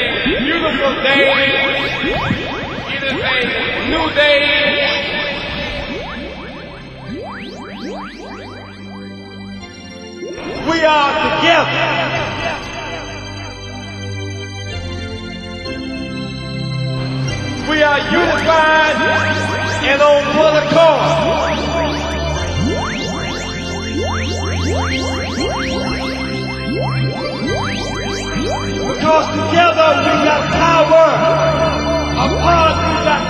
a beautiful day. It is a new day. We are together. We are unified and on one accord. Because together we got power. Apart